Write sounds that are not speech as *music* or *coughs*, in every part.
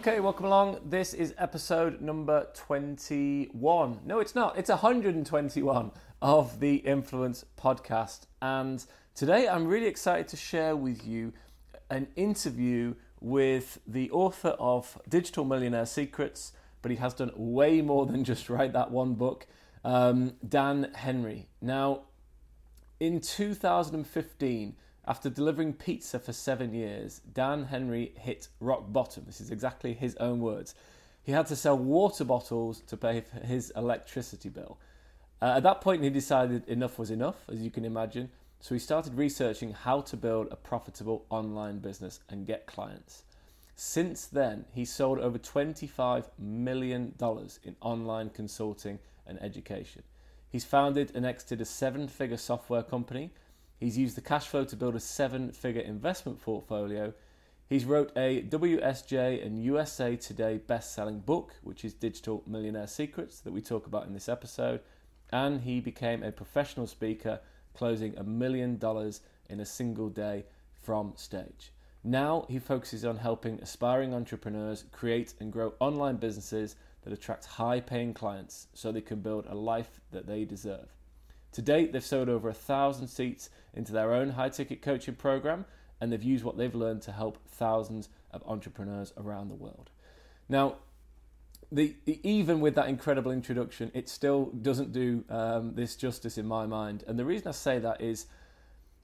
Okay, welcome along. This is episode number 21. No, it's not. It's 121 of the Influence podcast. And today I'm really excited to share with you an interview with the author of Digital Millionaire Secrets, but he has done way more than just write that one book, um, Dan Henry. Now, in 2015, after delivering pizza for seven years, Dan Henry hit rock bottom. This is exactly his own words. He had to sell water bottles to pay for his electricity bill. Uh, at that point, he decided enough was enough, as you can imagine. So he started researching how to build a profitable online business and get clients. Since then, he sold over $25 million in online consulting and education. He's founded and exited a seven figure software company He's used the cash flow to build a seven-figure investment portfolio. He's wrote a WSJ and USA Today best-selling book, which is Digital Millionaire Secrets, that we talk about in this episode. And he became a professional speaker, closing a million dollars in a single day from stage. Now he focuses on helping aspiring entrepreneurs create and grow online businesses that attract high paying clients so they can build a life that they deserve. To date, they've sold over a thousand seats into their own high ticket coaching program, and they've used what they've learned to help thousands of entrepreneurs around the world. Now, the, even with that incredible introduction, it still doesn't do um, this justice in my mind. And the reason I say that is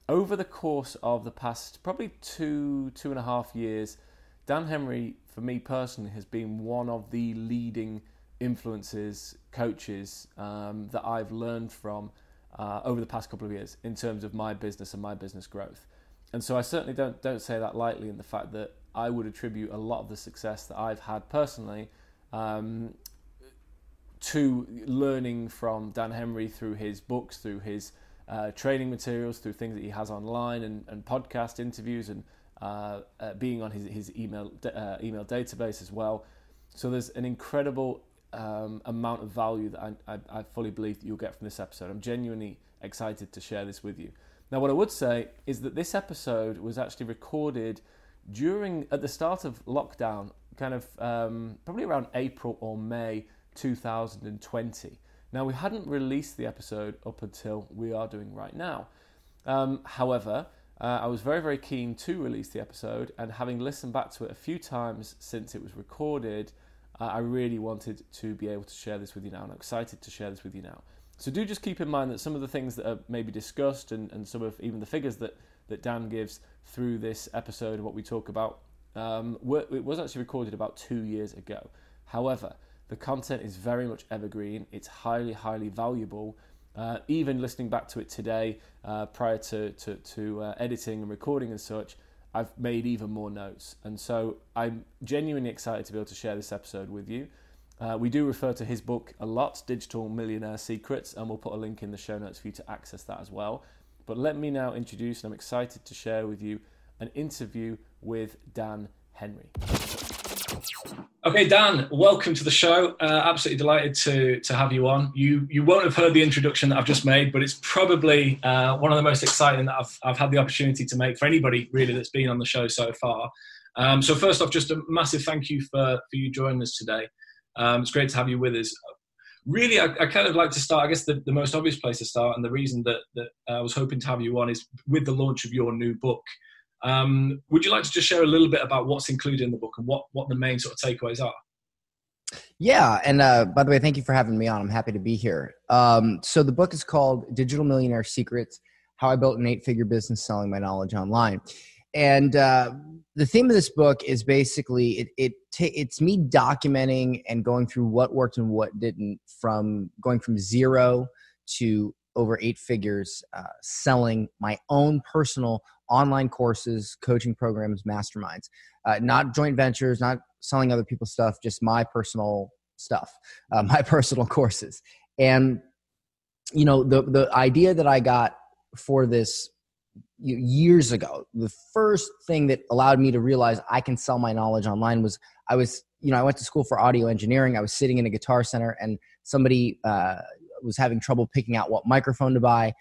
over the course of the past probably two, two and a half years, Dan Henry, for me personally, has been one of the leading influences, coaches um, that I've learned from uh, over the past couple of years in terms of my business and my business growth. And so I certainly don't don't say that lightly in the fact that I would attribute a lot of the success that I've had personally um, to learning from Dan Henry through his books, through his uh, training materials, through things that he has online and, and podcast interviews, and uh, uh, being on his, his email uh, email database as well. So there's an incredible um, amount of value that I, I, I fully believe that you'll get from this episode. I'm genuinely excited to share this with you. Now, what I would say is that this episode was actually recorded during at the start of lockdown, kind of um, probably around April or May 2020. Now, we hadn't released the episode up until we are doing right now. Um, however, uh, I was very, very keen to release the episode, and having listened back to it a few times since it was recorded, I really wanted to be able to share this with you now, and I'm excited to share this with you now. So do just keep in mind that some of the things that are maybe discussed and, and some of even the figures that, that Dan gives through this episode what we talk about, um, were, it was actually recorded about two years ago. However, the content is very much evergreen. It's highly, highly valuable. Uh, even listening back to it today, uh, prior to, to, to uh, editing and recording and such, I've made even more notes. And so I'm genuinely excited to be able to share this episode with you. Uh, we do refer to his book a lot, Digital Millionaire Secrets, and we'll put a link in the show notes for you to access that as well. But let me now introduce, and I'm excited to share with you, an interview with Dan Henry. Okay, Dan, welcome to the show. Uh, absolutely delighted to to have you on. You you won't have heard the introduction that I've just made, but it's probably uh, one of the most exciting that I've I've had the opportunity to make for anybody really that's been on the show so far. Um, so first off, just a massive thank you for for you joining us today. Um, it's great to have you with us. Really, I, I, kind of like to start. I guess the, the most obvious place to start, and the reason that that I was hoping to have you on is with the launch of your new book. Um, would you like to just share a little bit about what's included in the book and what what the main sort of takeaways are? Yeah, and uh, by the way, thank you for having me on. I'm happy to be here. Um, so the book is called Digital Millionaire Secrets: How I Built an Eight-Figure Business Selling My Knowledge Online. And uh, the theme of this book is basically it, it ta- it's me documenting and going through what worked and what didn't from going from zero to over eight figures uh, selling my own personal online courses coaching programs masterminds. Uh, not joint ventures not selling other people's stuff just my personal stuff *laughs* uh, my personal courses. And you know the the idea that i got for this years ago the first thing that allowed me to realize i can sell my knowledge online was i was you know i went to school for audio engineering. I was sitting in a guitar center and somebody uh, was having trouble picking out what microphone to buy.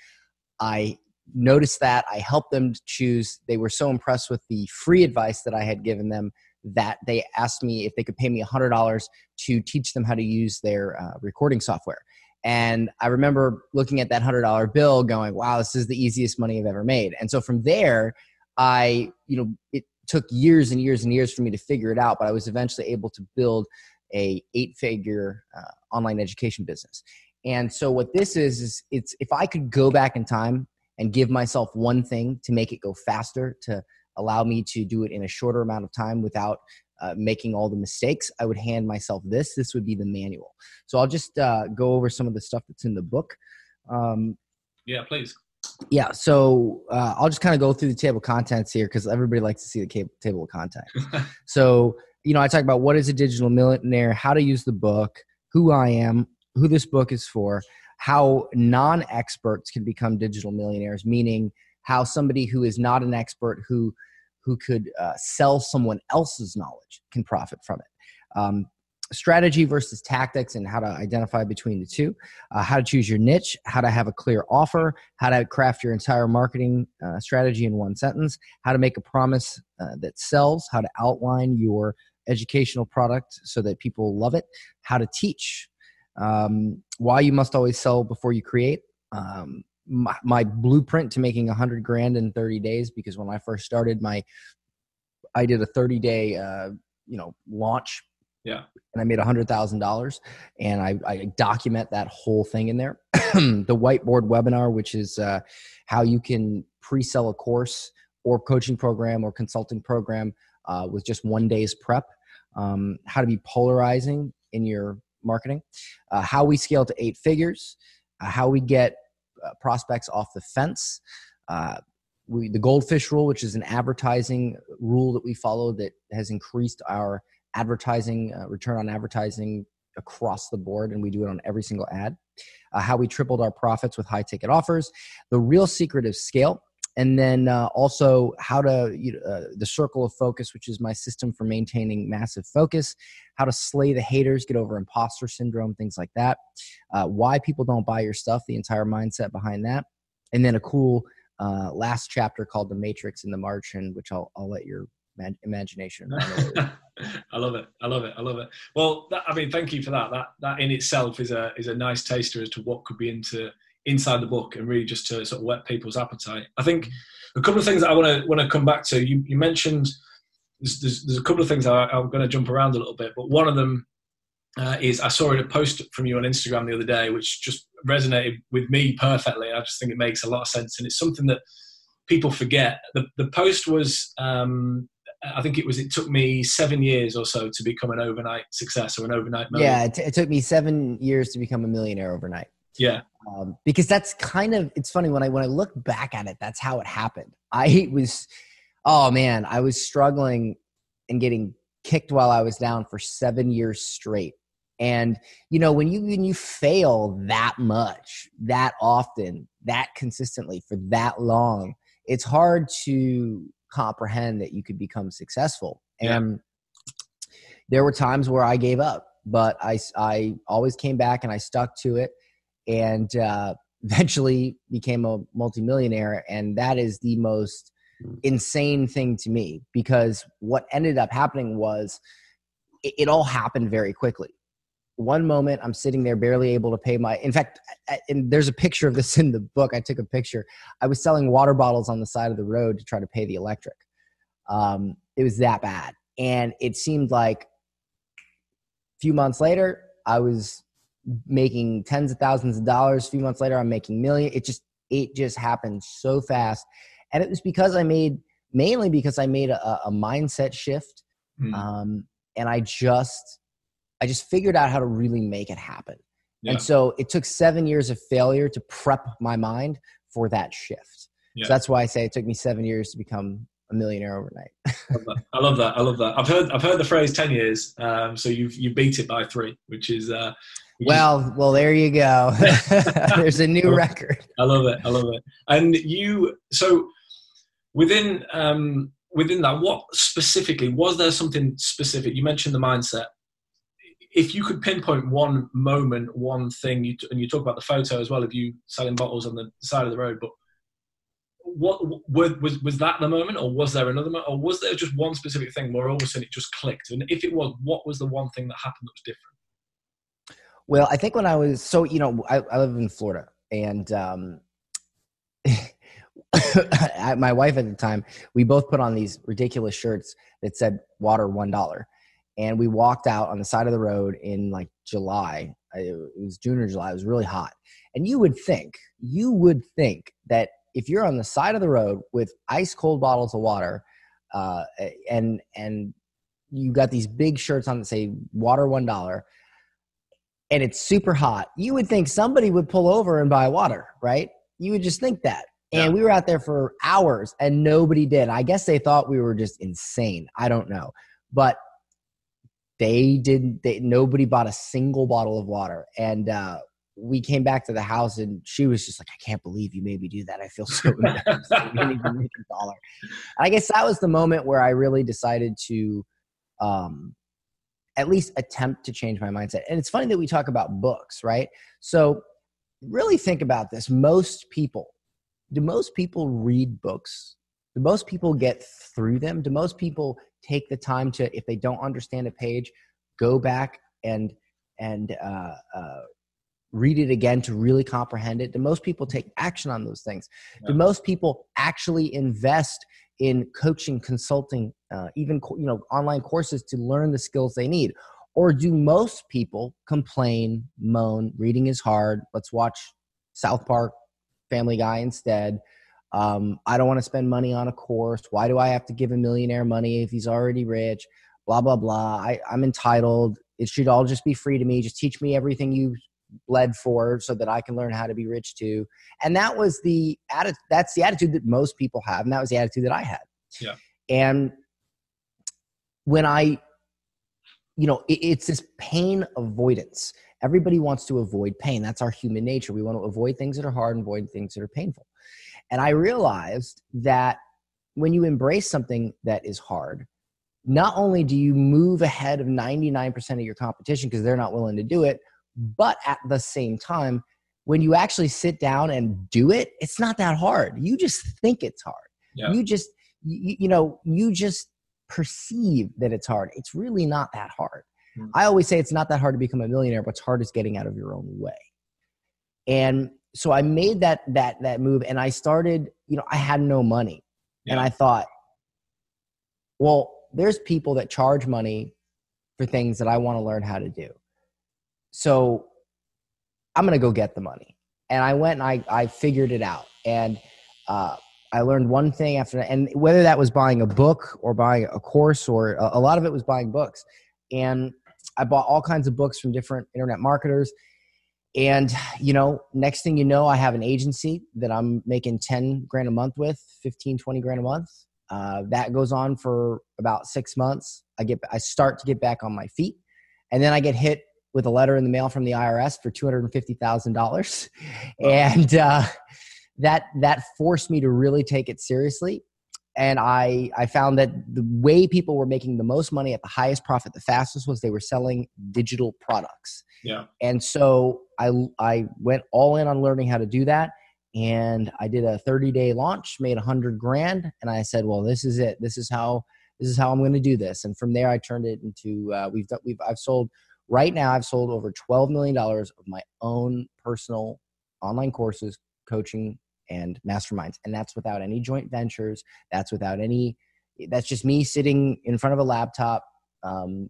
I noticed that i helped them choose they were so impressed with the free advice that i had given them that they asked me if they could pay me $100 to teach them how to use their uh, recording software and I remember looking at that $100 bill going, wow, this is the easiest money I've ever made. And so from there, I, you know, it took years and years and years for me to figure it out, but I was eventually able to build a eight figure uh, online education business. And so what this is, is it's if I could go back in time and give myself one thing to make it go faster, to allow me to do it in a shorter amount of time without uh, making all the mistakes, I would hand myself this. This would be the manual. So I'll just uh, go over some of the stuff that's in the book. Um, yeah, please. Yeah, so uh, I'll just kind of go through the table of contents here because everybody likes to see the table of contents. *laughs* so, you know, I talk about what is a digital millionaire, how to use the book, who I am, who this book is for, how non experts can become digital millionaires, meaning how somebody who is not an expert, who who could uh, sell someone else's knowledge can profit from it. Um, strategy versus tactics and how to identify between the two, uh, how to choose your niche, how to have a clear offer, how to craft your entire marketing uh, strategy in one sentence, how to make a promise uh, that sells, how to outline your educational product so that people love it, how to teach, um, why you must always sell before you create. Um, my, my blueprint to making a hundred grand in 30 days because when I first started my I did a 30 day uh, you know launch. Yeah. And I made a hundred thousand dollars and I, I document that whole thing in there. *clears throat* The whiteboard webinar which is uh, how you can pre-sell a course or coaching program or consulting program uh, with just one day's prep. Um, how to be polarizing in your marketing uh, how we scale to eight figures uh, how we get uh, prospects off the fence. Uh, we, the goldfish rule, which is an advertising rule that we follow that has increased our advertising uh, return on advertising across the board, and we do it on every single ad. How we tripled our profits with high ticket offers. The real secret of scale and then uh, also how to you know, uh, the circle of focus which is my system for maintaining massive focus how to slay the haters get over imposter syndrome things like that uh, why people don't buy your stuff the entire mindset behind that. And then a cool uh, last chapter called the matrix and the martian which i'll, I'll let your imagination *laughs* i love it. I love it. I love it. Well that, i mean thank you for that. That that in itself is a is a nice taster as to what could be into inside the book and really just to sort of whet people's appetite. I think a couple of things that I want to want to come back to. You, you mentioned there's, there's, there's, a couple of things I, am going to jump around a little bit, but one of them uh, is I saw a post from you on Instagram the other day, which just resonated with me perfectly. I just think it makes a lot of sense, and it's something that people forget. The the post was. Um, I think it was. It took me seven years or so to become an overnight success or an overnight. Millionaire. Yeah, it, t- it took me seven years to become a millionaire overnight. Yeah. Um, because that's kind of it's funny when I when I look back at it, that's how it happened. I was, oh man, I was struggling and getting kicked while I was down for seven years straight. And you know when you when you fail that much, that often, that consistently for that long, it's hard to comprehend that you could become successful. Yeah. And there were times where I gave up, but I I always came back and I stuck to it and uh, *laughs* eventually became a multimillionaire. And that is the most insane thing to me because what ended up happening was it, it all happened very quickly. One moment i'm sitting there barely able to pay my in fact and there's a picture of this in the book. I took a picture. I was selling water bottles on the side of the road to try to pay the electric. Um, it was that bad. And it seemed like a few months later i was making tens of thousands of dollars a few months later i'm making million it just it just happened so fast and it was because i made mainly because i made a, a mindset shift mm. um, and i just I just figured out how to really make it happen. Yeah. And so it took seven years of failure to prep my mind for that shift. Yeah. So that's why I say it took me seven years to become a millionaire overnight. I love that. I love that. I've heard I've heard the phrase ten years. Um, so you've you beat it by three, which is uh, well, *laughs* well, there you go. *laughs* There's a new *laughs* record. I love it. I love it. And you so within um, within that, what specifically was there something specific? You mentioned the mindset if you could pinpoint one moment, one thing, you t- and you talk about the photo as well of you selling bottles on the side of the road, but what was was that the moment, or was there another moment, or was there just one specific thing where all of a sudden it just clicked? And if it was, what was the one thing that happened that was different? Well, I think when I was so you know I, I live in Florida, and um, *laughs* my wife at the time we both put on these ridiculous shirts that said "water one and we walked out on the side of the road in like July. It was June or July. It was really hot. And you would think, you would think that if you're on the side of the road with ice cold bottles of water, uh, and and you got these big shirts on that say water one dollar, and it's super hot, you would think somebody would pull over and buy water, right? You would just think that. And yeah. we were out there for hours and nobody did. I guess they thought we were just insane. I don't know. But they didn't they nobody bought a single bottle of water and uh we came back to the house and she was just like, I can't believe you made me do that. I feel so *laughs* embarrassed. I didn't even make a dollar. I guess that was the moment where I really decided to um, at least attempt to change my mindset. And it's funny that we talk about books, right? So really think about this. Most people, do most people read books? Do most people get through them? Do most people take the time to if they don't understand a page go back and and uh, uh, read it again to really comprehend it do most people take action on those things do most people actually invest in coaching consulting uh, even you know online courses to learn the skills they need or do most people complain moan reading is hard let's watch south park family guy instead um, I don't want to spend money on a course. Why do I have to give a millionaire money if he's already rich? Blah, blah, blah. I, I'm entitled. It should all just be free to me. Just teach me everything you bled for so that I can learn how to be rich too. And that was the attitude, that's the attitude that most people have. And that was the attitude that I had. Yeah. And when I, you know, it, it's this pain avoidance. Everybody wants to avoid pain. That's our human nature. We want to avoid things that are hard and avoid things that are painful. And I realized that when you embrace something that is hard, not only do you move ahead of 99% of your competition because they're not willing to do it, but at the same time, when you actually sit down and do it, it's not that hard. You just think it's hard. Yeah. You just, you, you, know, you just perceive that it's hard. It's really not that hard. Mm-hmm. I always say it's not that hard to become a millionaire. What's hard is getting out of your own way. And so I made that that that move and I started, you know, I had no money. Yeah. And I thought, well, there's people that charge money for things that I want to learn how to do. So I'm going to go get the money. And I went and I, I figured it out. And uh, I learned one thing after that. And whether that was buying a book or buying a course, or a, a lot of it was buying books. And I bought all kinds of books from different internet marketers and you know next thing you know i have an agency that i'm making 10 grand a month with 15 20 grand a month uh, that goes on for about six months i get i start to get back on my feet and then i get hit with a letter in the mail from the irs for $250000 *laughs* and uh, that that forced me to really take it seriously. And I, I found that the way people were making the most money at the highest profit the fastest was they were selling digital products. Yeah. And so I I went all in on learning how to do that, and I did a 30 day launch, made a hundred grand, and I said, well, this is it. This is how this is how I'm going to do this. And from there, I turned it into uh, we've done, we've I've sold right now. I've sold over 12 million dollars of my own personal online courses, coaching, and masterminds, and that's without any joint ventures. That's without any. That's just me sitting in front of a laptop. Um,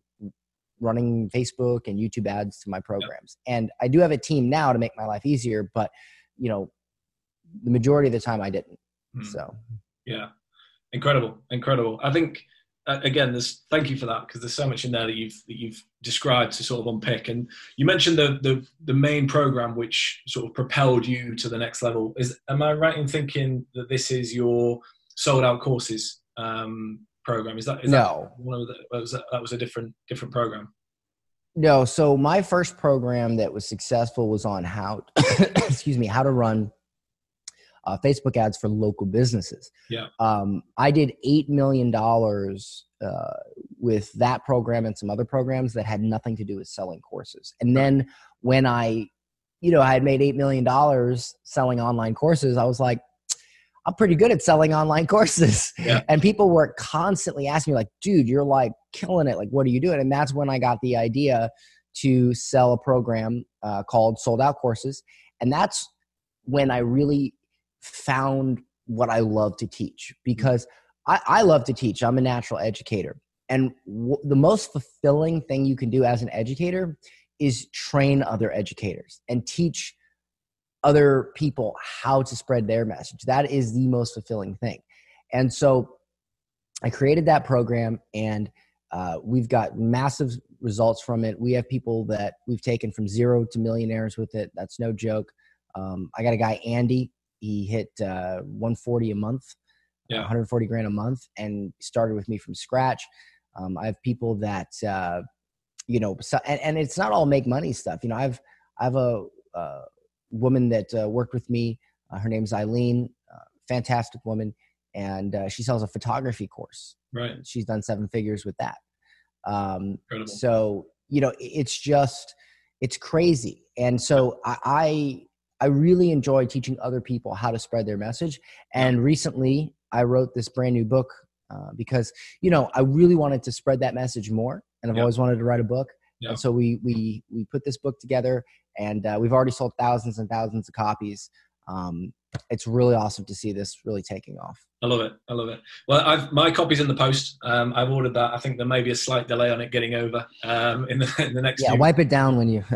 running Facebook and YouTube ads to my programs. Yep. And I do have a team now to make my life easier, but you know, the majority of the time I didn't. Mm. So, yeah, incredible, incredible. I think again, there's thank you for that because there's so much in there that you've that you've described to sort of unpick. And you mentioned the the the main program which sort of propelled you to the next level. Is am I right in thinking that this is your sold out courses um, program? Is that is no? That one of the, was that, that was a different different program. No, so my first program that was successful was on how, *coughs* excuse me, how to run uh, Facebook ads for local businesses. Yeah. Um, I did $8 million uh, with that program and some other programs that had nothing to do with selling courses. And then when I, you know, I had made $8 million selling online courses, I was like, I'm pretty good at selling online *laughs* courses. Yeah. And people were constantly asking me, like, dude, you're like killing it. Like, what are you doing? And that's when I got the idea to sell a program uh, called Sold Out Courses. And that's when I really found what I love to teach because I, I love to teach. I'm a natural educator. And w- the most fulfilling thing you can do as an educator is train other educators and teach other people how to spread their message. That is the most fulfilling thing. And so I created that program and uh, we've got massive results from it. We have people that we've taken from zero to millionaires with it. That's no joke. Um, I got a guy, Andy, he hit uh, 140 a month, yeah. 140 grand a month, and started with me from scratch. Um, I have people that uh, you know, so, and, and, it's not all make money stuff. You know, I've I have a, a woman that uh, worked with me. Uh, her name's Eileen, uh, fantastic woman, and uh, she sells a photography course. Right. She's done seven figures with that. Um, so you know, it's just it's crazy, and so I, I I really enjoy teaching other people how to spread their message. And recently, I wrote this brand new book uh, because you know I really wanted to spread that message more, and I've yep. always wanted to write a book. Yep. And so we we we put this book together, and uh, we've already sold thousands and thousands of copies. Um, it's really awesome to see this really taking off. I love it. I love it. Well, I've, my copy's in the post. Um, I've ordered that. I think there may be a slight delay on it getting over um, in, the, *laughs* in the next. Yeah, few wipe it down when you. *laughs*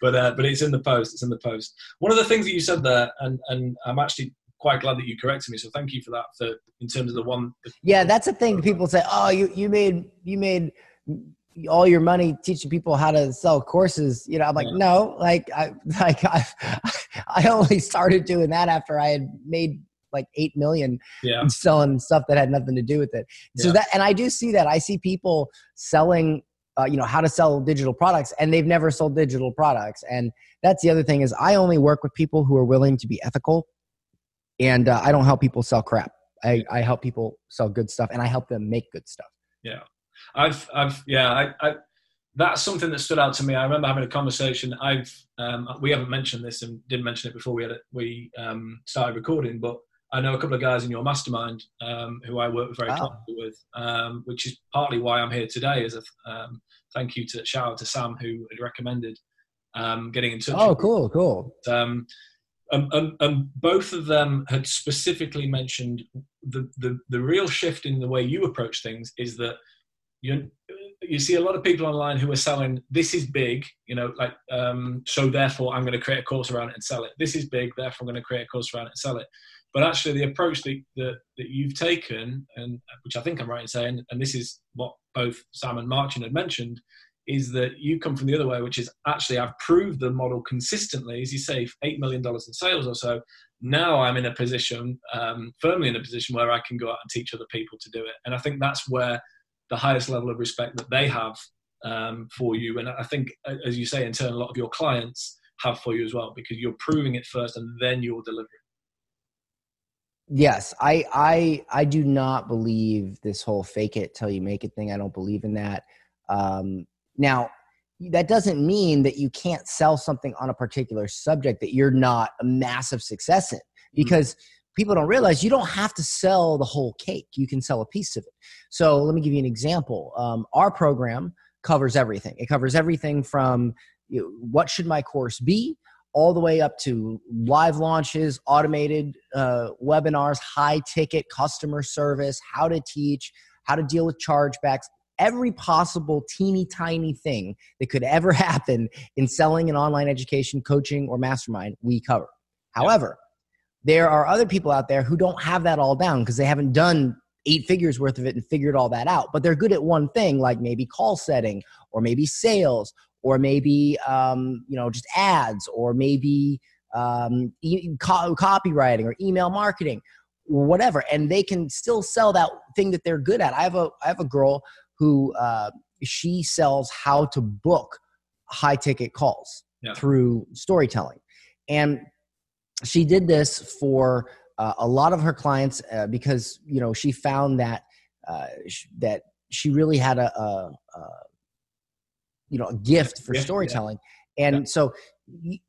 but uh, but it's in the post. It's in the post. One of the things that you said there, and and I'm actually quite glad that you corrected me. So thank you for that. For in terms of the one. The, yeah, that's the thing. People say, "Oh, you you made you made." All your money teaching people how to sell courses you know i'm like yeah. no like i *laughs* like i i only started doing that after i had made like 8 million yeah. *laughs* selling stuff that had nothing to do with it. So yeah. that and i do see that. I see people selling uh, you know how to sell digital products and they've never sold digital products. And that's the other thing is i only work with people who are willing to be ethical and uh, i don't help people sell crap. I, I help people sell good stuff and i help them make good stuff. Yeah I've, I've, yeah, I, I, that's something that stood out to me. I remember having a conversation. I've, um, we haven't mentioned this and didn't mention it before we had it, we um, started recording, but I know a couple of guys in your mastermind um, who I work very closely with, um, which is partly why I'm here today. As a um, thank you to shout out to Sam who had recommended um, getting in touch. Oh, cool, cool. Um, and, and, and, both of them had specifically mentioned the, the the real shift in the way you approach things is that you you see a lot of people online who are selling this is big you know like um, so therefore i'm going to create a course around it and sell it. This is big therefore i'm going to create a course around it and sell it. But actually the approach that, that, that you've taken and which i think i'm right in saying and this is what both sam and martin had mentioned is that you come from the other way which is actually i've proved the model consistently as you say $8 million in sales or so. Now i'm in a position um, firmly in a position where i can go out and teach other people to do it. And i think that's where the highest level of respect that they have um, for you. And I think, as you say, in turn, a lot of your clients have for you as well because you're proving it first and then you're delivering. Yes, I I I do not believe this whole fake it till you make it thing. I don't believe in that. Um, now, that doesn't mean that you can't sell something on a particular subject that you're not a massive success in because mm-hmm. People don't realize you don't have to sell the whole cake. You can sell a piece of it. So let me give you an example. Um, our program covers everything. It covers everything from you know, what should my course be all the way up to live launches automated uh, webinars high ticket customer service how to teach how to deal with chargebacks every possible teeny tiny thing that could ever *laughs* happen in selling an online education, coaching, or mastermind, we cover. However, there are other people out there who don't have that all down because they haven't done eight figures worth of it and figured all that out. But they're good at one thing, like maybe call setting, or maybe sales, or maybe um, you know just ads, or maybe um, e- co- copywriting or email marketing, whatever. And they can still sell that thing that they're good at. I have a I have a girl who uh, she sells how to book high ticket calls yeah. through storytelling. And she did this for uh, a lot of her clients uh, because you know she found that uh, sh- that she really had a, a, a, you know a gift for yeah, storytelling, yeah. and so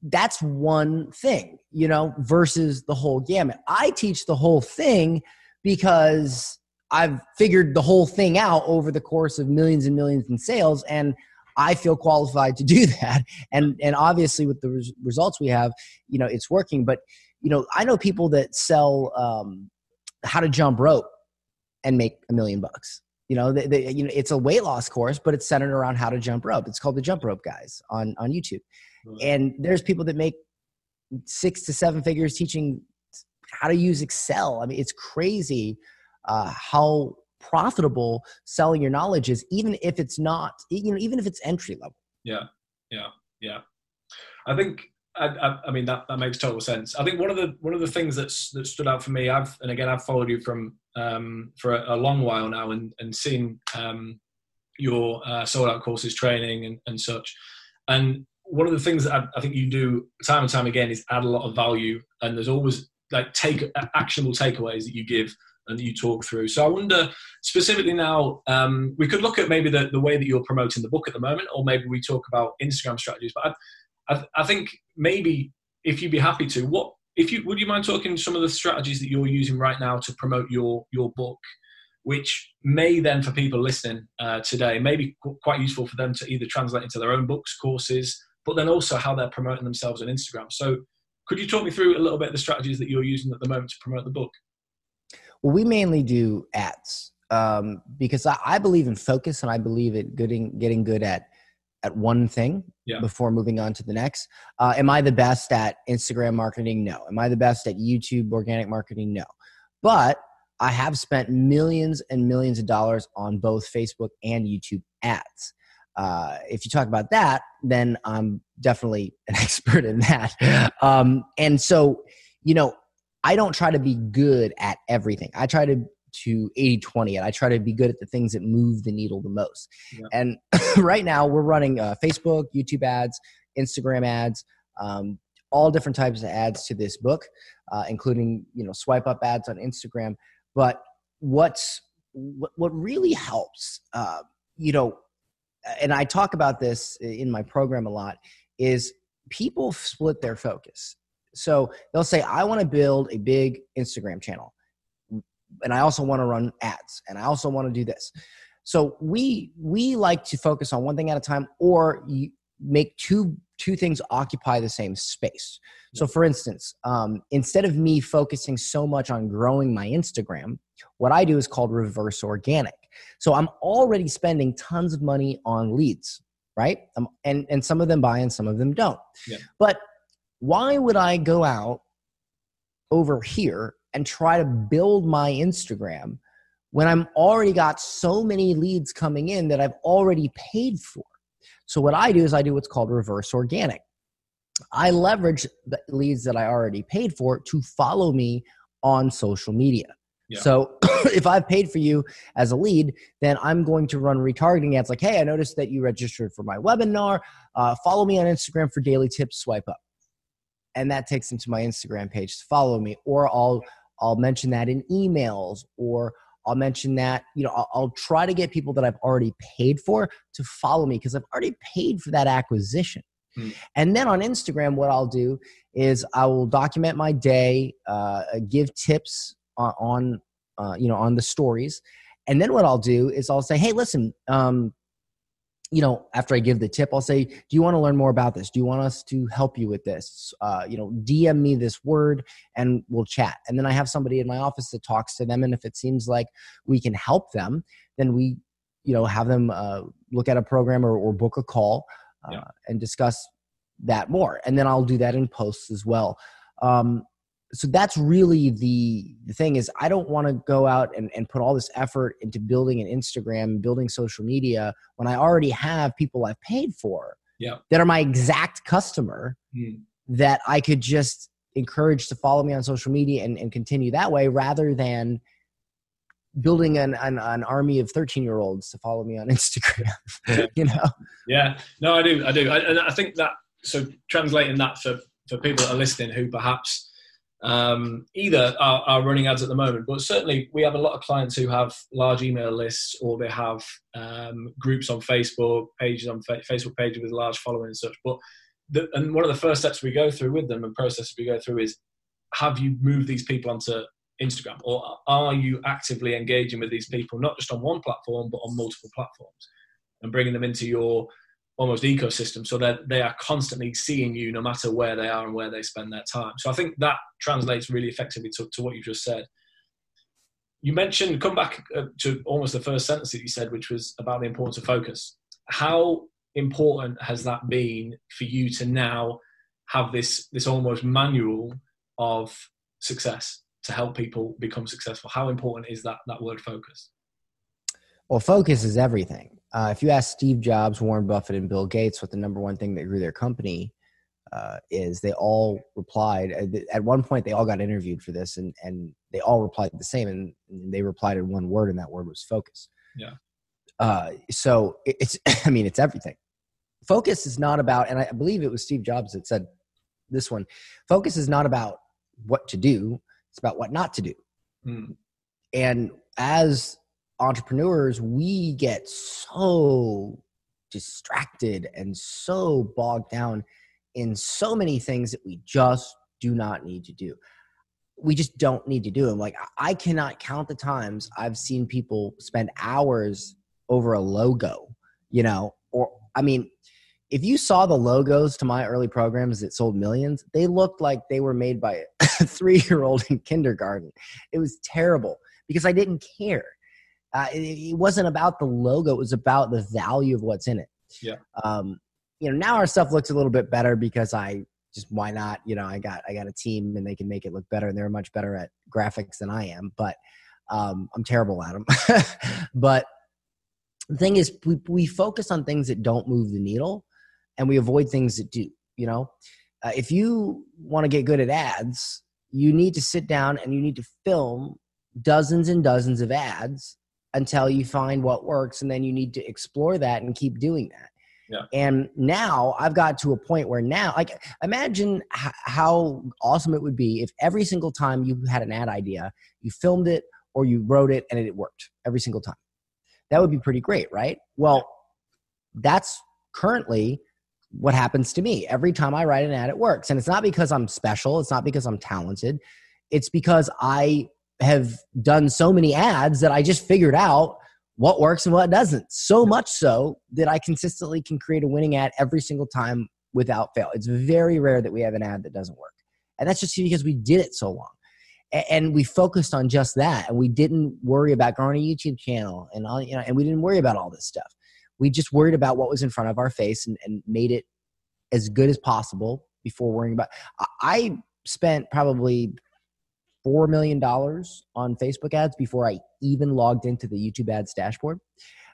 that's one thing you know versus the whole gamut. I teach the whole thing because I've figured the whole thing out over the course of millions and millions in sales, and I feel qualified to do *laughs* that. And and obviously, with the res- results we have, you know, it's working. But you know, I know people that sell um, how to jump rope and make a million bucks. You know, they, they, you know, it's a weight loss course, but it's centered around how to jump rope. It's called the Jump Rope Guys on on YouTube. And there's people that make six to seven figures teaching how to use Excel. I mean, it's crazy uh, how profitable selling your knowledge is, even if it's not, you know, even if it's entry level. Yeah, yeah, yeah. I think I, I, I, mean that, that makes total sense. I think one of the one of the things that's that stood out for me, I've and again I've followed you from um, for a, a, long while now, and and seen um, your uh, sold out courses, training, and, and such. And one of the things that I, I, think you do time and time again is add a lot of value, and there's always like take actionable takeaways that you give and you talk through. So I wonder specifically now, um, we could look at maybe the, the way that you're promoting the book at the moment, or maybe we talk about Instagram strategies. But I, I, I think maybe if you'd be happy to, what if you would you mind talking some of the strategies that you're using right now to promote your your book, which may then for people listening uh, today may be quite useful for them to either translate into their own books, courses, but then also how they're promoting themselves on Instagram. So could you talk me through a little bit of the strategies that you're using at the moment to promote the book? Well, we mainly do ads um, because I, I, believe in focus and I believe in getting getting good at at one thing yeah. before moving on to the next. Uh, am I the best at Instagram marketing? No. Am I the best at YouTube organic marketing? No. But I have spent millions and millions of dollars on both Facebook and YouTube ads. Uh, if you talk about that, then I'm definitely an *laughs* expert in that. Um, and so, you know, I don't try to be good at everything. I try to to 80 20 and I try to be good at the things that move the needle the most. Yeah. And *laughs* right now we're running uh, Facebook, YouTube ads, Instagram ads, um, all different types of ads to this book, uh, including you know swipe up ads on Instagram. But what's what, what really helps, uh, you know, and I talk about this in my program a lot, is people split their focus. So they'll say, I want to build a big Instagram channel. And I also want to run ads. And I also want to do this. So we we like to focus on one thing at a time or you make two two things occupy the same space. So for instance, um, instead of me focusing so much on growing my Instagram, what I do is called reverse organic. So I'm already spending tons of money on leads, right? Um, and and some of them buy and some of them don't. Yeah. But why would I go out over here and try to build my Instagram when I'm already got so many leads coming in that I've already paid for? So what I do is I do what's called reverse organic. I leverage the leads that I already paid for to follow me on social media. Yeah. So *clears throat* if I've paid for you as a lead, then I'm going to run retargeting ads like, hey, I noticed that you registered for my webinar. Uh, follow me on Instagram for daily tips, swipe up and that takes them to my Instagram page to follow me, or I'll I'll mention that in emails, or I'll mention that. You know, I'll, I'll try to get people that I've already paid for to follow me because I've already paid for that acquisition. Hmm. And then on Instagram, what I'll do is I will document my day, uh, give tips on, on uh, you know, on the stories. And then what I'll do is I'll say, hey, listen, um, you know, after I give the tip, I'll say, "Do you want to learn more about this? Do you want us to help you with this? Uh, you know, DM me this word, and we'll chat." And then I have somebody in my office that talks to them, and if it seems like we can help them, then we, you know, have them uh, look at a program or, or book a call uh, yeah. and discuss that more. And then I'll do that in posts as well. Um, so that's really the, the thing is i don't want to go out and, and put all this effort into building an instagram building social media when i already have people i've paid for yeah. that are my exact customer mm. that i could just encourage to follow me on social media and, and continue that way rather than building an, an, an army of 13 year olds to follow me on *laughs* instagram you know yeah no i do i do I, and i think that so translating that for for people that are listening who perhaps um, either are, are, running ads at the moment, but certainly we have a lot of clients who have large email lists or they have um, groups on Facebook, pages on fa- Facebook pages with large following and such. But the, and one of the first steps we go through with them and processes we go through is have you moved these people onto Instagram or are you actively engaging with these people not just on one platform but on multiple platforms and bringing them into your almost ecosystem so that they are constantly seeing you no matter where they are and where they spend their time. So i think that translates really effectively to, to what you just said. You mentioned come back uh, to almost the first sentence that you said which was about the importance of focus. How important has that been for you to now have this this almost manual of success to help people become successful? How important is that that word focus? Well focus is everything uh, if you ask Steve Jobs, Warren Buffett, and Bill Gates what the number one thing that grew their company uh, is, they all replied. At one point, they all got interviewed for this, and and they all replied the same, and, and they replied in one word, and that word was focus. Yeah. Uh, so it's, *clears throat* I mean, it's everything. Focus is not about, and I believe it was Steve Jobs that said this one. Focus is not about what to do; it's about what not to do. Mm. And as entrepreneurs, we get so distracted and so bogged down in so many things that we just do not need to do. We just don't need to do them. Like, I cannot count the times I've seen people spend hours over a logo, you know, or I mean, if you saw the logos to my early programs that sold millions, they looked like they were made by *laughs* a three year old in kindergarten. It was terrible because I didn't care. Uh, it, it, wasn't about the logo; it was about the value of what's in it. Yeah. Um, you know, now our stuff looks a little bit better because I just why not? You know, I got I got a team and they can make it look better, and they're much better at graphics than I am. But um, I'm terrible at them. *laughs* but the thing is, we we focus on things that don't move the needle, and we avoid things that do. You know, uh, if you want to get good at ads, you need to sit down and you need to film dozens and dozens of ads until you find what works and then you need to explore that and keep doing that. Yeah. and now i've got to a point where now like imagine h- how awesome it would be if every single time you had an ad idea you filmed it or you wrote it and it worked every single time. That would be pretty great right? Well that's currently what happens to me every time i write an ad it works. And it's not because i'm special it's not because i'm talented. It's because i have done so many ads that I just figured out what works and what doesn't. So much so that I consistently can create a winning ad every single time without fail. It's very rare that we have an ad that doesn't work. And that's just because we did it so long. And we focused on just that. And we didn't worry about growing a YouTube channel and all, you know, and we didn't worry about all this stuff. We just worried about what was in front of our face and, and made it as good as possible before worrying about. I spent probably $4 million on Facebook ads before I even logged into the YouTube ads dashboard.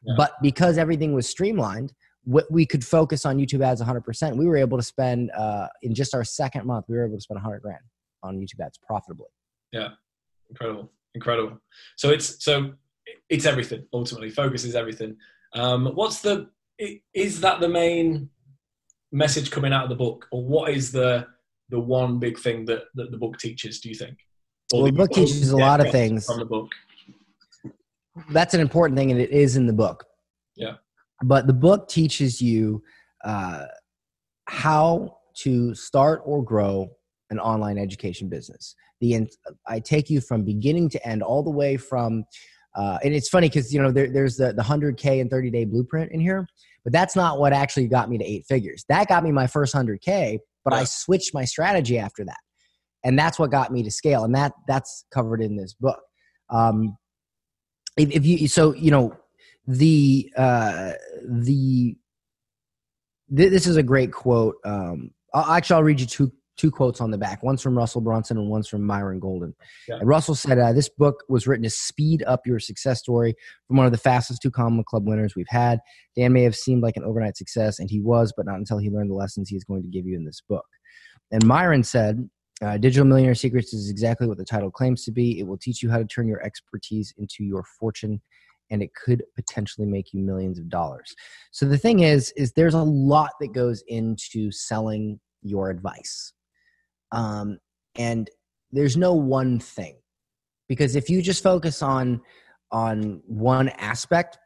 Yeah. But because everything was streamlined, we could focus on YouTube ads 100%. We were able to spend, uh, in just our second month, we were able to spend 100 grand on YouTube ads profitably. Yeah, incredible, incredible. So it's, so it's everything ultimately. Focus is everything. Um, what's the, is that the main message coming out of the book or what is the, the one big thing that, that the book teaches, do you think? Well, the book teaches a lot of things from the book. that's an important thing, and it is in the book. Yeah. But the book teaches you uh, how to start or grow an online education business. The I take you from beginning to end, all the way from, uh, and it's funny because you know there, there's the the hundred k and thirty day blueprint in here, but that's not what actually got me to eight figures. That got me my first hundred k, but yeah. I switched my strategy after that, and that's what got me to scale, and that that's covered in this book. Um, if, if you so you know the uh, the this is a great quote. Um, I'll, actually, I'll read you two two quotes on the back. One's from Russell Brunson and one's from Myron Golden. Yeah. Russell said, uh, "This book was written to speed up your success story from one of the fastest Two Comma Club winners we've had. Dan may have seemed like an overnight success, and he was, but not until he learned the lessons he is going to give you in this book." And Myron said, uh, Digital Millionaire Secrets is exactly what the title claims to be. It will teach you how to turn your expertise into your fortune and it could potentially make you millions of dollars. So the thing is is there's a lot that goes into selling your advice. Um, and there's no one thing. Because if you just focus on on one aspect,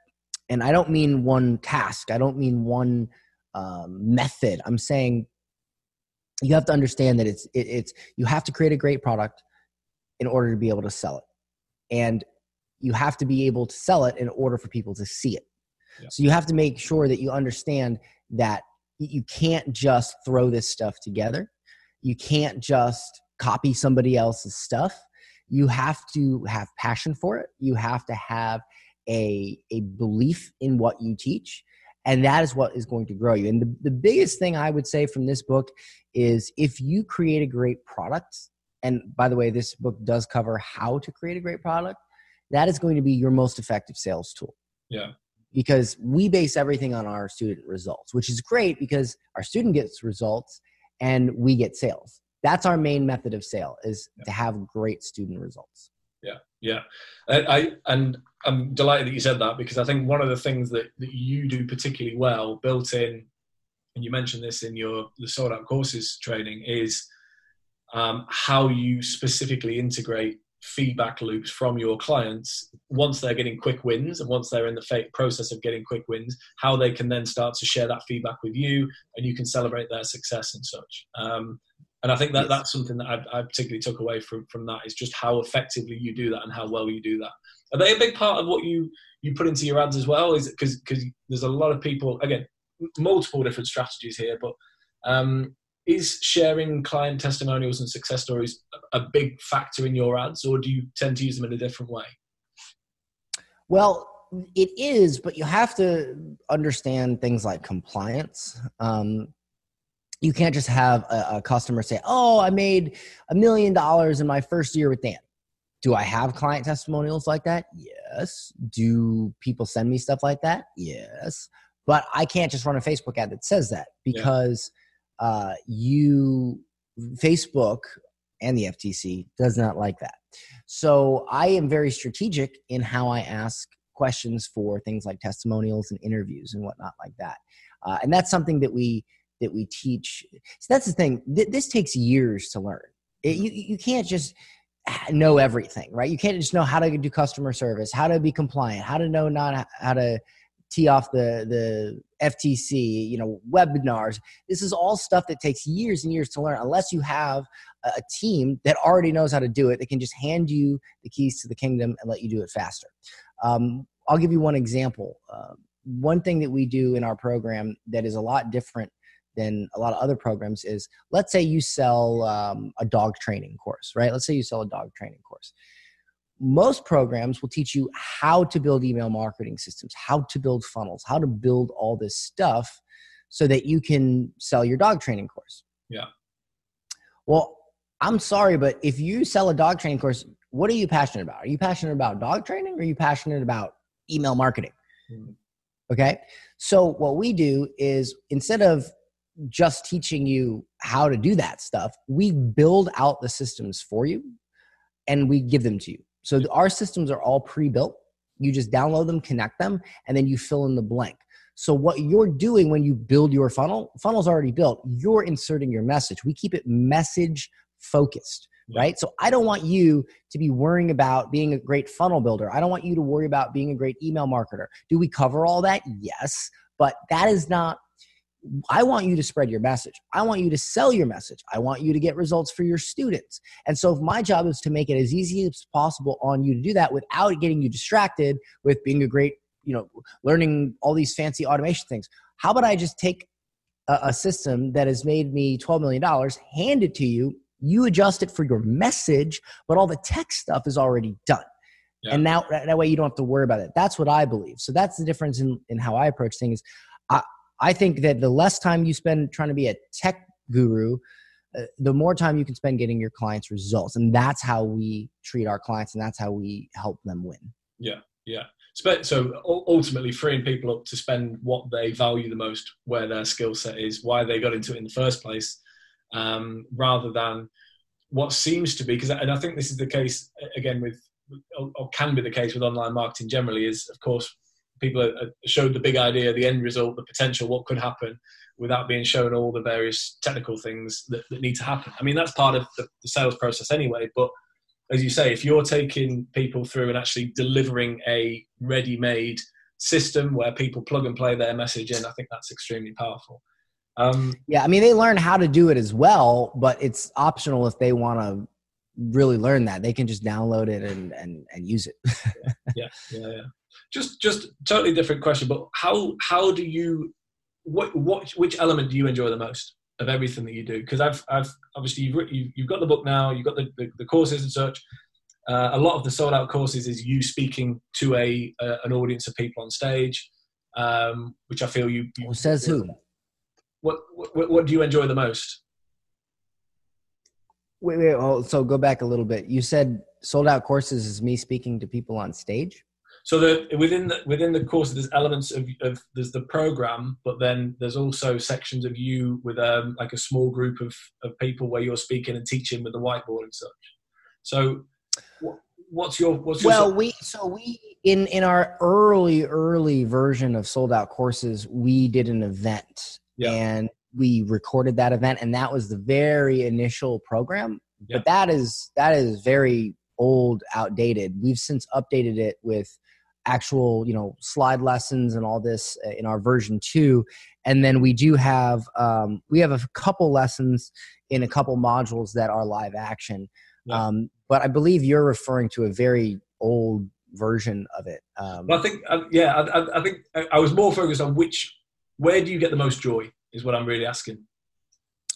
and I don't mean one task, I don't mean one um, method. I'm saying you have to understand that it's it, it's you have to create a great product in order to be able to sell it, and you have to be able to sell it in order for people to see it. Yeah. So you have to make sure that you understand that you can't just throw this stuff together. You can't just copy somebody else's stuff. You have to have passion for it. You have to have a, a belief in what you teach. And that is what is going to grow you. And the, the biggest thing I would say from this book is if you create a great product, and by the way, this book does cover how to create a great product that is going to be your most effective sales tool. Yeah. Because we base everything on our student results, which is great because our student gets results and we get sales. That's our main method of sale is yeah. to have great student results. Yeah, yeah. I, I, and I'm delighted that you said that because I think one of the things that, that you do particularly well, built in, and you mentioned this in your the sold out courses training, is um, how you specifically integrate feedback loops from your clients once they're getting quick wins and once they're in the process of getting quick wins how they can then start to share that feedback with you and you can celebrate their success and such um, and i think that yes. that's something that I, I, particularly took away from, from that is just how effectively you do that and how well you do that. Are they a big part of what you you put into your ads as well? Is because because there's a lot of people again multiple different strategies here but um, is sharing client testimonials and success stories a big factor in your ads or do you tend to use them in a different way? Well it is but you have to understand things like compliance. Um, you can't just have a, a customer say oh i made a million dollars in my first year with dan. Do i have client testimonials like that? Yes. Do people send me stuff like that? Yes. But i can't just run a facebook ad that says that because yeah uh, you Facebook and the FTC does not like that. So I am very strategic in how I ask questions for things like testimonials and interviews and whatnot like that. Uh, and that's something that we that we teach. So that's the thing. Th- this takes years to learn. It, you you can't just know everything, right? You can't just know how to do customer service, how to be compliant, how to know not how to tee off the the FTC, you know, webinars. This is all stuff that takes years and years to learn unless you have a team that already knows how to do it that can just hand you the keys to the kingdom and let you do it faster. Um, I'll give you one example. Uh, one thing that we do in our program that is a lot different than a lot of other programs is let's say you sell um, a dog training course, right? Let's say you sell a dog training course most programs will teach you how to build email marketing systems, how to build funnels, how to build all this stuff so that you can sell your dog training course. Yeah. Well, I'm sorry, but if you sell a dog training course, what are you passionate about? Are you passionate about dog training or are you passionate about email marketing? Mm-hmm. Okay. So, what we do is instead of just teaching you how to do that stuff, we build out the systems for you and we give them to you. So our systems are all pre-built. You just download them, connect them, and then you fill in the blank. So what you're doing when you build your funnel, funnel's already built. You're inserting your message. We keep it message focused. right? So I don't want you to be worrying about being a great funnel builder. I don't want you to worry about being a great email marketer. Do we cover all that? Yes, but that is not I want you to spread your message. I want you to sell your message. I want you to get results for your students. And so, if my job is to make it as easy as possible on you to do that without getting you distracted with being a great, you know, learning all these fancy automation things, how about I just take a, a system that has made me $12 million, hand it to you, you adjust it for your message, but all the tech stuff is already done. Yeah. And now that way you don't have to worry about it. That's what I believe. So that's the difference in, in how I approach things. I, I think that the less time you spend trying to be a tech guru, uh, the more time you can spend getting your clients results. And that's how we treat our clients and that's how we help them win. Yeah. Yeah. So ultimately, freeing people up to spend what they value the most, where their skill set is, why they got into it in the first place, um, rather than what seems to be. Because, and I think this is the case again with, or can be the case with online marketing generally. Is of course people are showed the big idea, the end result, the potential, what could happen, without being shown all the various technical things that, that need to happen. I mean, that's part of the, the sales process anyway, but as you say, if you're taking people through and actually delivering a ready-made system where people plug and play their message in, I think that's extremely powerful. Um, yeah, I mean, they learn how to do it as well, but it's optional if they want to really learn that. They can just download it and and, and use it. *laughs* yeah, yeah, yeah, yeah. Just just totally different question, but how how do you what what which element do you enjoy the most? of everything that you do? Because I've, I've obviously you've, you've got the book now you've got the, the, the courses and such. Uh, a lot of the sold out courses is you speaking to a, an audience of people on stage um, which I feel you, you who says who? What, what what do you enjoy the most? Wait wait oh, so go back a little bit. You said sold out courses is me speaking to people on stage so the, within the within the course, there's elements of, of there's the program, but then there's also sections of you with um, like a small group of, of people where you're speaking and teaching with the whiteboard and such. So, what's your what's your well we so we in in our early early version of sold out courses we did an event yeah. and we recorded that event and that was the very initial program yeah. but that is that is very old outdated we've since updated it with actual you know slide lessons and all this uh, in our version two. And then we do have um, we have a couple lessons in a couple modules that are live action. Yeah. um, but i believe you're referring to a very old version of it um, well, i think uh, yeah I, I, think i was more focused on which where do you get the most joy is what i'm really asking.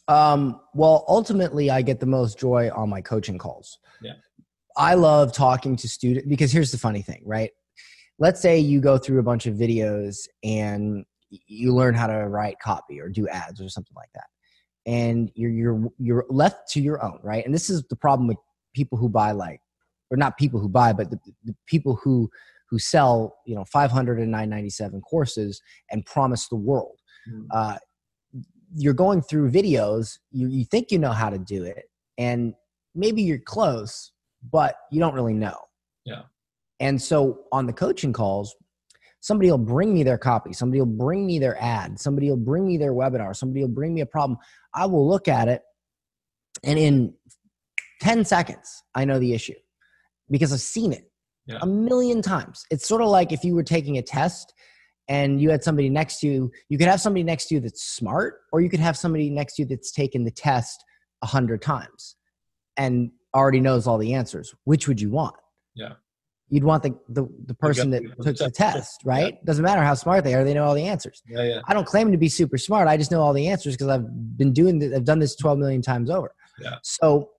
Um, well ultimately i get the most joy on my coaching calls. Yeah. I love talking to students because here's the funny thing, right? Let's say you go through a bunch of videos and you learn how to write copy or do ads or something like that. And you're you're you're left to your own right? And this is the problem with people who buy like or not people who buy but the, the people who who sell you know 500 and 997 courses and promise the world. Mm. uh, you're going through videos you, you think you know how to do it and maybe you're close but you don't really know. Yeah and so on the coaching calls, somebody will bring me their copy, somebody will bring me their ad, somebody will bring me their webinar, somebody will bring me a problem. I will look at it, and in 10 seconds, I know the issue because I've seen it yeah. a million times. It's sort of like if you were taking a test and you had somebody next to you, you could have somebody next to you that's smart, or you could have somebody next to you that's taken the test a hundred times and already knows all the answers. Which would you want? Yeah you'd want the the, the person that took the test, right? Yeah. Doesn't matter how smart they are; they know all the answers. Yeah, yeah. I don't claim to be super smart. I just know all the answers because I've been doing. This, I've done this twelve million times over. Yeah. So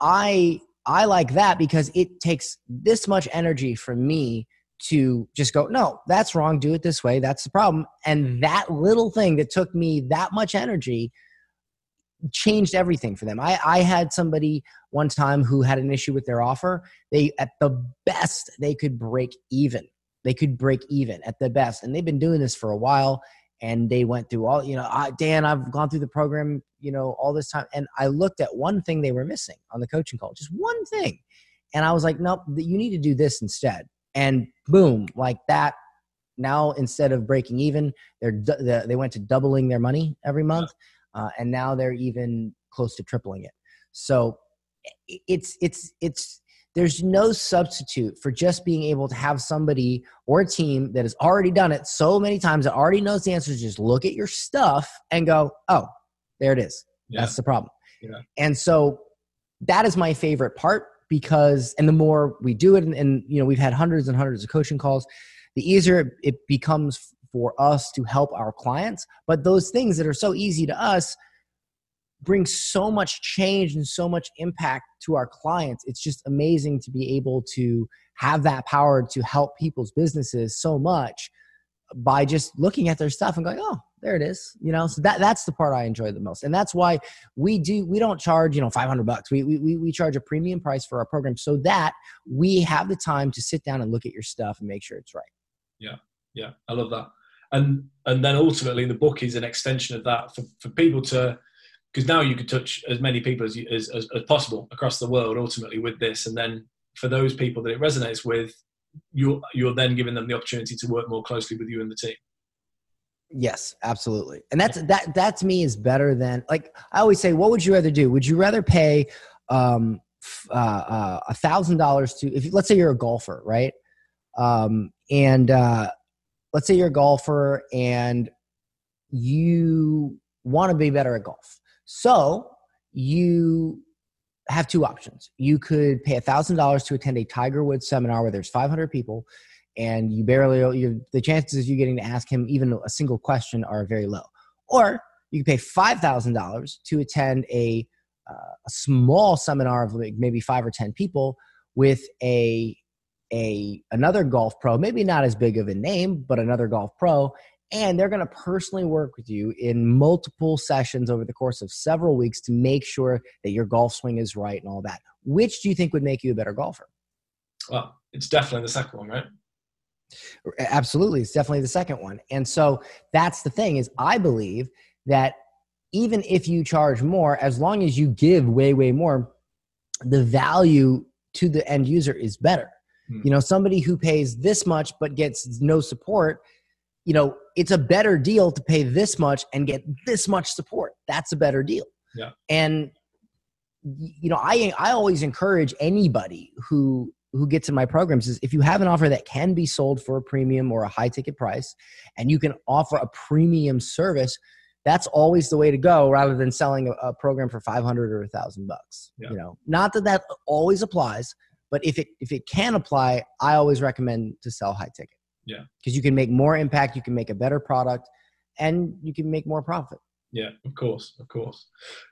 I I like that because it takes this much energy from me to just go, no, that's wrong. Do it this way. That's the problem. And that little thing that took me that much energy changed everything for them. I, I had somebody one time who had an issue with their offer. They, at the best, they could break even. They could break even at the best. And they've been doing this for a while. And they went through all, you know, I, Dan, I've gone through the program, you know, all this time. And I looked at one thing they were missing on the coaching call, just one thing. And I was like, nope, you need to do this instead. And boom, like that. Now, instead of breaking even, they're, they went to doubling their money every month uh, and now they're even close to tripling it. So it's it's it's there's no substitute for just being able to have somebody or a team that has already done it so many times that already knows the answers just look at your stuff and go oh there it is yeah. that's the problem yeah. and so that is my favorite part because and the more we do it and, and, you know we've had hundreds and hundreds of coaching calls the easier it becomes for us to help our clients. But those things that are so easy to us bring so much change and so much impact to our clients. It's just amazing to be able to have that power to help people's businesses so much by just looking at their stuff and going oh there it is you know? So that that's the part i enjoy the most. And that's why we do we don't charge you know 500 bucks. We we, we charge a premium price for our program so that we have the time to sit down and look at your stuff and make sure it's right. Yeah. Yeah. I love that and and then ultimately the book is an extension of that for, for people to because now you could touch as many people as, as, as, as possible across the world ultimately with this and then for those people that it resonates with you're you're then giving them the opportunity to work more closely with you and the team Yes, absolutely. And that's that that to me is better than like I always say, what would you rather do? Would you rather pay um uh, uh, a thousand dollars to if let's say you're a golfer, right? Um and uh let's say you're a golfer and you want to be better at golf. So you have two options. You could pay a thousand dollars to attend a Tiger Woods seminar where there's 500 people and you barely you the chances of you getting to ask him even a single question are very low or you can pay $5000 to attend a, uh, a small seminar of like maybe five or ten people with a a another golf pro maybe not as big of a name but another golf pro and they're going to personally work with you in multiple sessions over the course of several weeks to make sure that your golf swing is right and all that which do you think would make you a better golfer well it's definitely the second one right Absolutely. It's definitely the second one. And so that's the thing is I believe that even if you charge more, as long as you give way, way more, the value to the end user is better. Hmm. You know, somebody who pays this much but gets no support, you know, it's a better deal to pay this much and get this much support. That's a better deal. Yeah. And you know, I I always encourage anybody who who gets in my programs is if you have an offer that can be sold for a premium or a high ticket price and you can offer a premium service that's always the way to go rather than selling a, a program for 500 or a thousand bucks yeah. you know not that that always applies but if it if it can apply i always recommend to sell high ticket yeah because you can make more impact you can make a better product and you can make more profit yeah, of course, of course.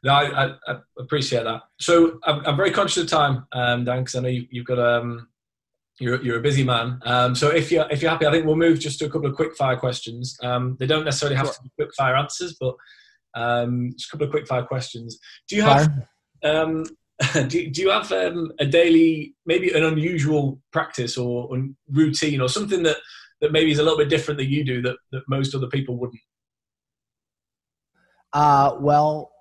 No, I, I, I appreciate that. So I'm, I'm, very conscious of time, um, Dan, because I know you, have got um, you're you're a busy man. Um, so if you're if you're happy, I think we'll move just to a couple of quick fire questions. Um, they don't necessarily have sure. to be quick fire answers, but um, just a couple of quick fire questions. Do you have um, *laughs* do, do you have um, a daily, maybe an unusual practice or, or routine or something that that maybe is a little bit different that you do that, that most other people wouldn't? Uh, well,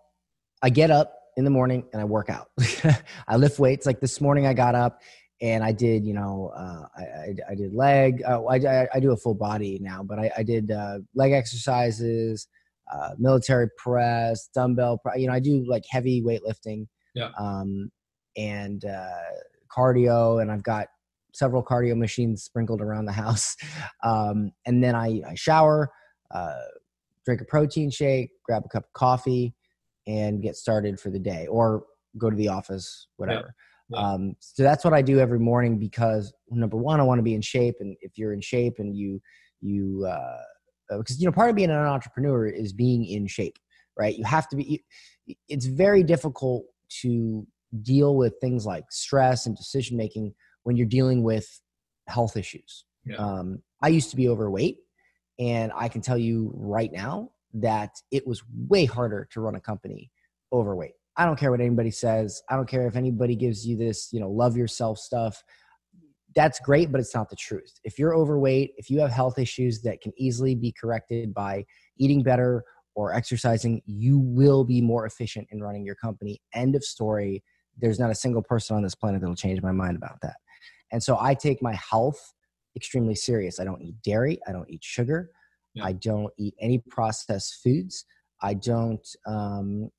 I get up in the morning and I work out. *laughs* I lift weights. Like this morning, I got up and I did, you know, uh, I, I, I, did leg. Uh, I, I, do a full body now, but I, I did uh, leg exercises, uh, military press, dumbbell. You know, I do like heavy weightlifting. Yeah. Um, and uh, cardio, and I've got several cardio machines sprinkled around the house. *laughs* Um, and then I, I shower. Uh, drink a protein shake, grab a cup of coffee, and get started for the day, or go to the office, whatever. Yeah. Yeah. Um, so that's what I do every morning because number one, I want to be in shape, and if you're in shape and you you uh, because you know part of being an entrepreneur is being in shape, right? You have to be. It's very difficult to deal with things like stress and decision making when you're dealing with health issues. Yeah. Um, I used to be overweight and I can tell you right now that it was way harder to run a company overweight. I don't care what anybody says. I don't care if anybody gives you this, you know, love yourself stuff. That's great, but it's not the truth. If you're overweight, if you have health issues that can easily be corrected by eating better or exercising, you will be more efficient in running your company. End of story. There's not a single person on this planet that'll change my mind about that. And so I take my health extremely serious. I don't eat dairy. I don't eat sugar. Yeah. I don't eat any processed foods. I don't, um,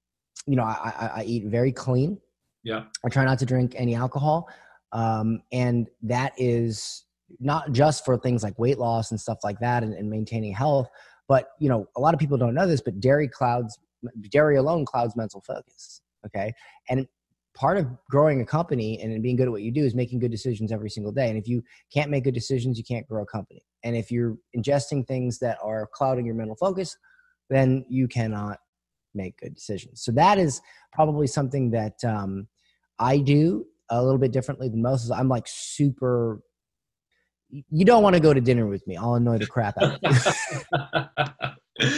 you know, I, I, I, eat very clean. Yeah. I try not to drink any alcohol. Um, and that is not just for things like weight loss and stuff like that and, and maintaining health, but you know, a lot of people don't know this, but dairy clouds, dairy alone clouds mental focus. Okay. And part of growing a company and being good at what you do is making good decisions every single day. And if you can't make good decisions, you can't grow a company. And if you're ingesting things that are clouding your mental focus, then you cannot make good decisions. So that is probably something that um, I do a little bit differently than most. Is I'm like super. You don't want to go to dinner with me. I'll annoy the crap out of you.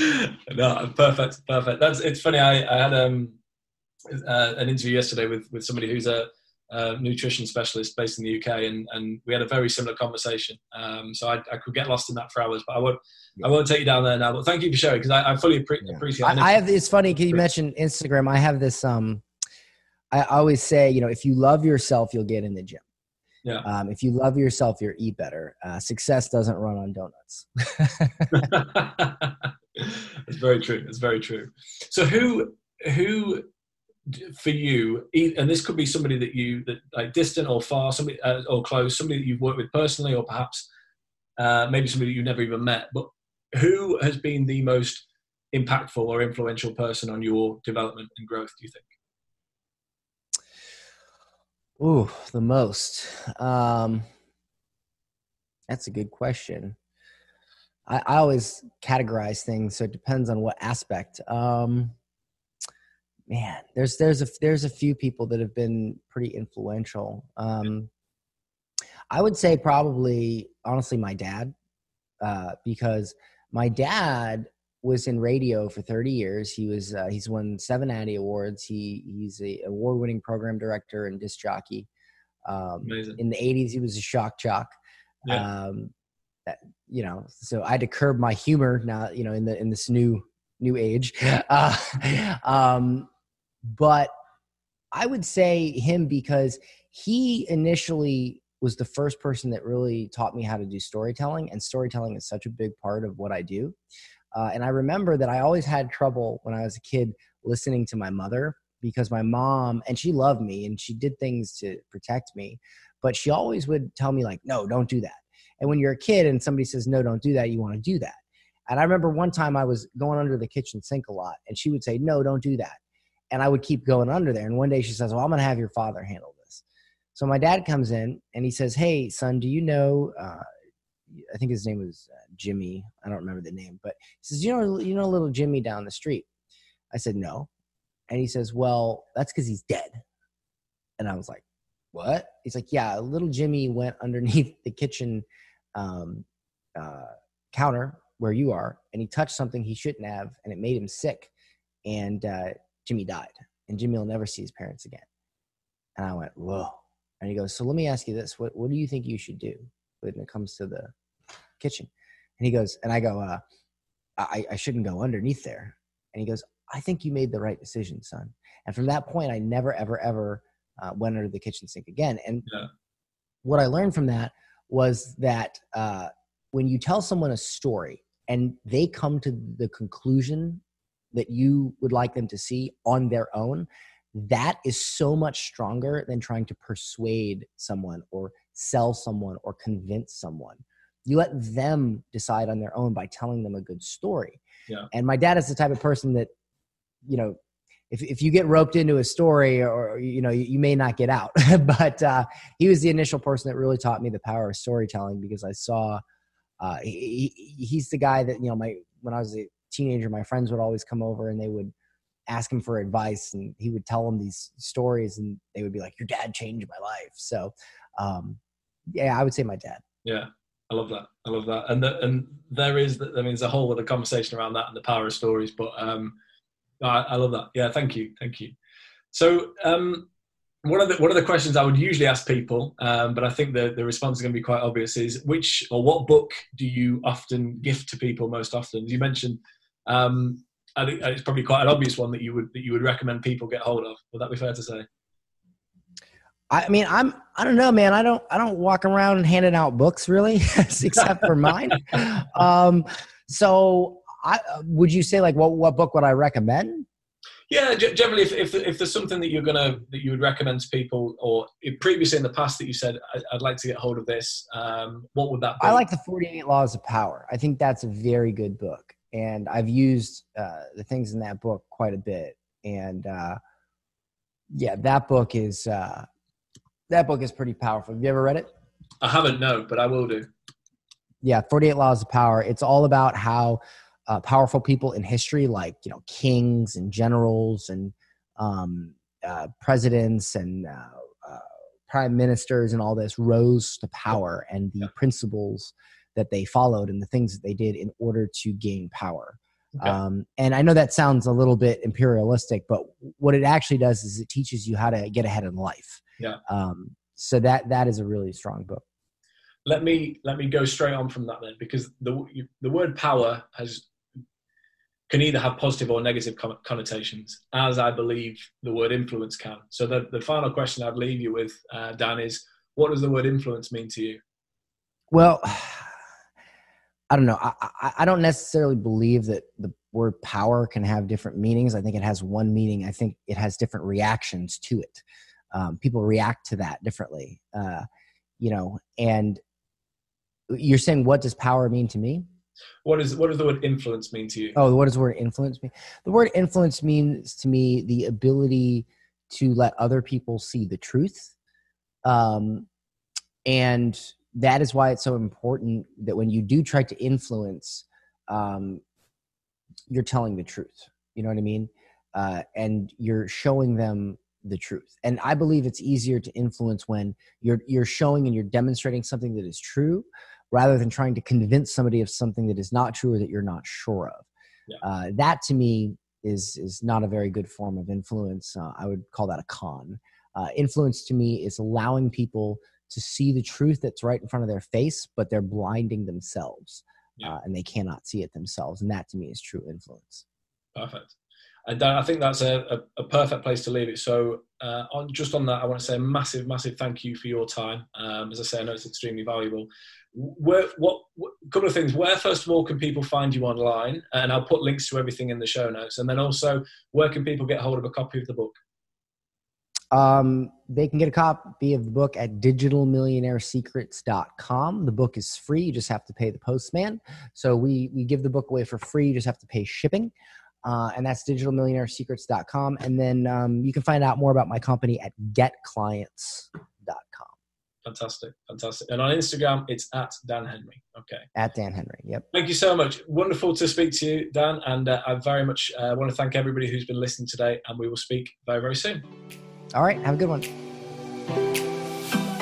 *laughs* no, perfect, perfect. That's it's funny. I, I had um, uh, an interview yesterday with with somebody who's a, a, nutrition specialist based in the UK, and, and we had a very similar conversation. Um, so I, I, could get lost in that for hours, but I won't. Yeah. I won't take you down there now. But thank you for sharing because I, I, fully appre- yeah. appreciate. I, I have. It's funny. because you mentioned Instagram? I have this. Um, I always say, you know, if you love yourself, you'll get in the gym. Yeah. Um, if you love yourself, you'll eat better. Uh, success doesn't run on donuts. *laughs* It's very true. It's very true. So who who for you, and this could be somebody that you that like distant or far, somebody uh, or close, somebody that you've worked with personally, or perhaps uh, maybe somebody you've never even met. But who has been the most impactful or influential person on your development and growth? Do you think? Ooh, the most. Um, that's a good question. I, I, always categorize things, so it depends on what aspect. Um, man, there's there's a there's a few people that have been pretty influential. Um, I would say probably honestly my dad, uh, because my dad was in radio for 30 years. He was uh, he's won seven Addy awards. He he's a award winning program director and disc jockey. Um, in the 80s, he was a shock jock. Yeah. Um, that, you know, so I had to curb my humor now. You know, in the in this new new age. *laughs* Uh, um, but I would say him because he initially was the first person that really taught me how to do storytelling, and storytelling is such a big part of what I do. Uh, and I remember that I always had trouble when I was a kid listening to my mother because my mom, and she loved me and she did things to protect me, but she always would tell me, like, no, don't do that. And when you're a kid and somebody says, no, don't do that, you want to do that. And I remember one time I was going under the kitchen sink a lot, and she would say, no, don't do that. And I would keep going under there. And one day she says, well, I'm going to have your father handle this. So my dad comes in and he says, hey, son, do you know, uh, I think his name was uh, Jimmy. I don't remember the name, but he says, "You know, you know, little Jimmy down the street." I said, "No," and he says, "Well, that's because he's dead." And I was like, "What?" He's like, "Yeah, little Jimmy went underneath the kitchen um, uh, counter where you are, and he touched something he shouldn't have, and it made him sick, and uh, Jimmy died, and Jimmy will never see his parents again." And I went, "Whoa!" And he goes, "So let me ask you this: What what do you think you should do when it comes to the kitchen. And he goes, and I go, uh, I, I shouldn't go underneath there. And he goes, I think you made the right decision, son. And from that point, I never, ever, ever uh, went under the kitchen sink again. And yeah. what I learned from that was that uh, when you tell someone a story and they come to the conclusion that you would like them to see on their own, that is so much stronger than trying to persuade someone or sell someone or convince someone you let them decide on their own by telling them a good story. Yeah. and my dad is the type of person that you know if, if you get roped into a story or you know you, you may not get out. *laughs* But uh, he was the initial person that really taught me the power of storytelling because i saw uh, he, he's the guy that you know my when i was a teenager my friends would always come over and they would ask him for advice and he would tell them these stories and they would be like your dad changed my life. So um, yeah i would say my dad. Yeah I love that. I love that. And the, and there is, I mean, there's a whole other conversation around that and the power of stories. But um, I, I love that. Yeah, thank you, thank you. So um, one of the one of the questions I would usually ask people, um, but I think the the response is going to be quite obvious, is which or what book do you often gift to people most often? You mentioned, um, I think it's probably quite an obvious one that you would that you would recommend people get hold of. Would that be fair to say? I mean, I'm I don't know, man. I don't I don't walk around handing out books really, *laughs* except for mine. *laughs* Um, so, I would you say like what what book would I recommend? Yeah, generally, if, if, if there's something that you're gonna that you would recommend to people, or previously in the past that you said I'd like to get hold of this, um, what would that be? I like the 48 Laws of Power. I think that's a very good book, and I've used uh, the things in that book quite a bit. And uh, yeah, that book is uh, that book is pretty powerful. Have you ever read it? I haven't, no, but I will do. Yeah, 48 Laws of Power. It's all about how uh, powerful people in history, like you know kings and generals and um, uh, presidents and uh, uh, prime ministers and all this, rose to power and the yeah. principles that they followed and the things that they did in order to gain power. Okay. Um, and I know that sounds a little bit imperialistic, but what it actually does is it teaches you how to get ahead in life. Yeah. Um, so that that is a really strong book. Let me let me go straight on from that then, because the the word power has can either have positive or negative connotations, as I believe the word influence can. So the, the final question I'd leave you with, uh, Dan, is what does the word influence mean to you? Well, *sighs* I don't know. I, I, I don't necessarily believe that the word power can have different meanings. I think it has one meaning. I think it has different reactions to it. Um, people react to that differently, uh, you know. And you're saying, what does power mean to me? What is what does the word influence mean to you? Oh, what does the word influence mean? The word influence means to me the ability to let other people see the truth. Um, and that is why it's so important that when you do try to influence, um, you're telling the truth. You know what I mean? Uh, and you're showing them the truth. And I believe it's easier to influence when you're you're showing and you're demonstrating something that is true rather than trying to convince somebody of something that is not true or that you're not sure of. Yeah. Uh, that to me is is not a very good form of influence. Uh, I would call that a con. Uh, influence to me is allowing people to see the truth that's right in front of their face, but they're blinding themselves yeah. Uh, and they cannot see it themselves. And that to me is true influence. Perfect. And I think that's a, a, a, perfect place to leave it. So, uh, on just on that, I want to say a massive, massive thank you for your time. Um, as I say, I know it's extremely valuable. Where, what, what, couple of things. Where, first of all, can people find you online? And I'll put links to everything in the show notes. And then also, where can people get hold of a copy of the book? Um, they can get a copy of the book at digitalmillionairesecrets.com. The book is free. You just have to pay the postman. So we, we give the book away for free. You just have to pay shipping. Uh, and that's digitalmillionairesecrets.com. And then um, you can find out more about my company at getclients.com. Fantastic, fantastic. And on Instagram, it's at Dan Henry. Okay. At Dan Henry. Yep. Thank you so much. Wonderful to speak to you, Dan. And uh, I very much uh, want to thank everybody who's been listening today. And we will speak very, very soon. All right. Have a good one.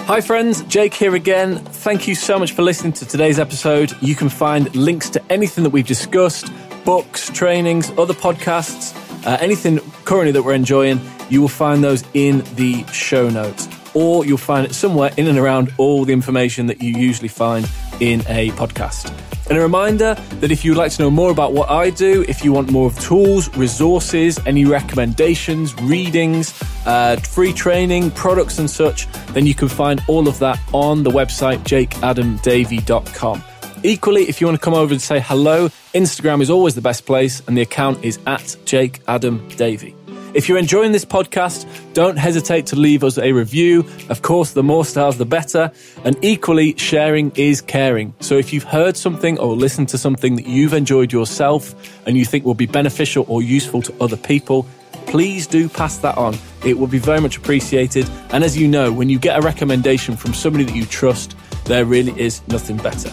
Hi, friends. Jake here again. Thank you so much for listening to today's episode. You can find links to anything that we've discussed books, trainings, other podcasts, uh, anything currently that we're enjoying, you will find those in the show notes. Or you'll find it somewhere in and around all the information that you usually find in a podcast. And a reminder that if you'd like to know more about what I do, if you want more of tools, resources, any recommendations, readings, uh, free training, products, and such, then you can find all of that on the website jakeadamdavey.com. Equally, if you want to come over and say hello, Instagram is always the best place, and the account is at Jake Adam Davey. If you're enjoying this podcast, don't hesitate to leave us a review. Of course, the more stars, the better. And equally, sharing is caring. So if you've heard something or listened to something that you've enjoyed yourself and you think will be beneficial or useful to other people, please do pass that on. It will be very much appreciated. And as you know, when you get a recommendation from somebody that you trust, there really is nothing better.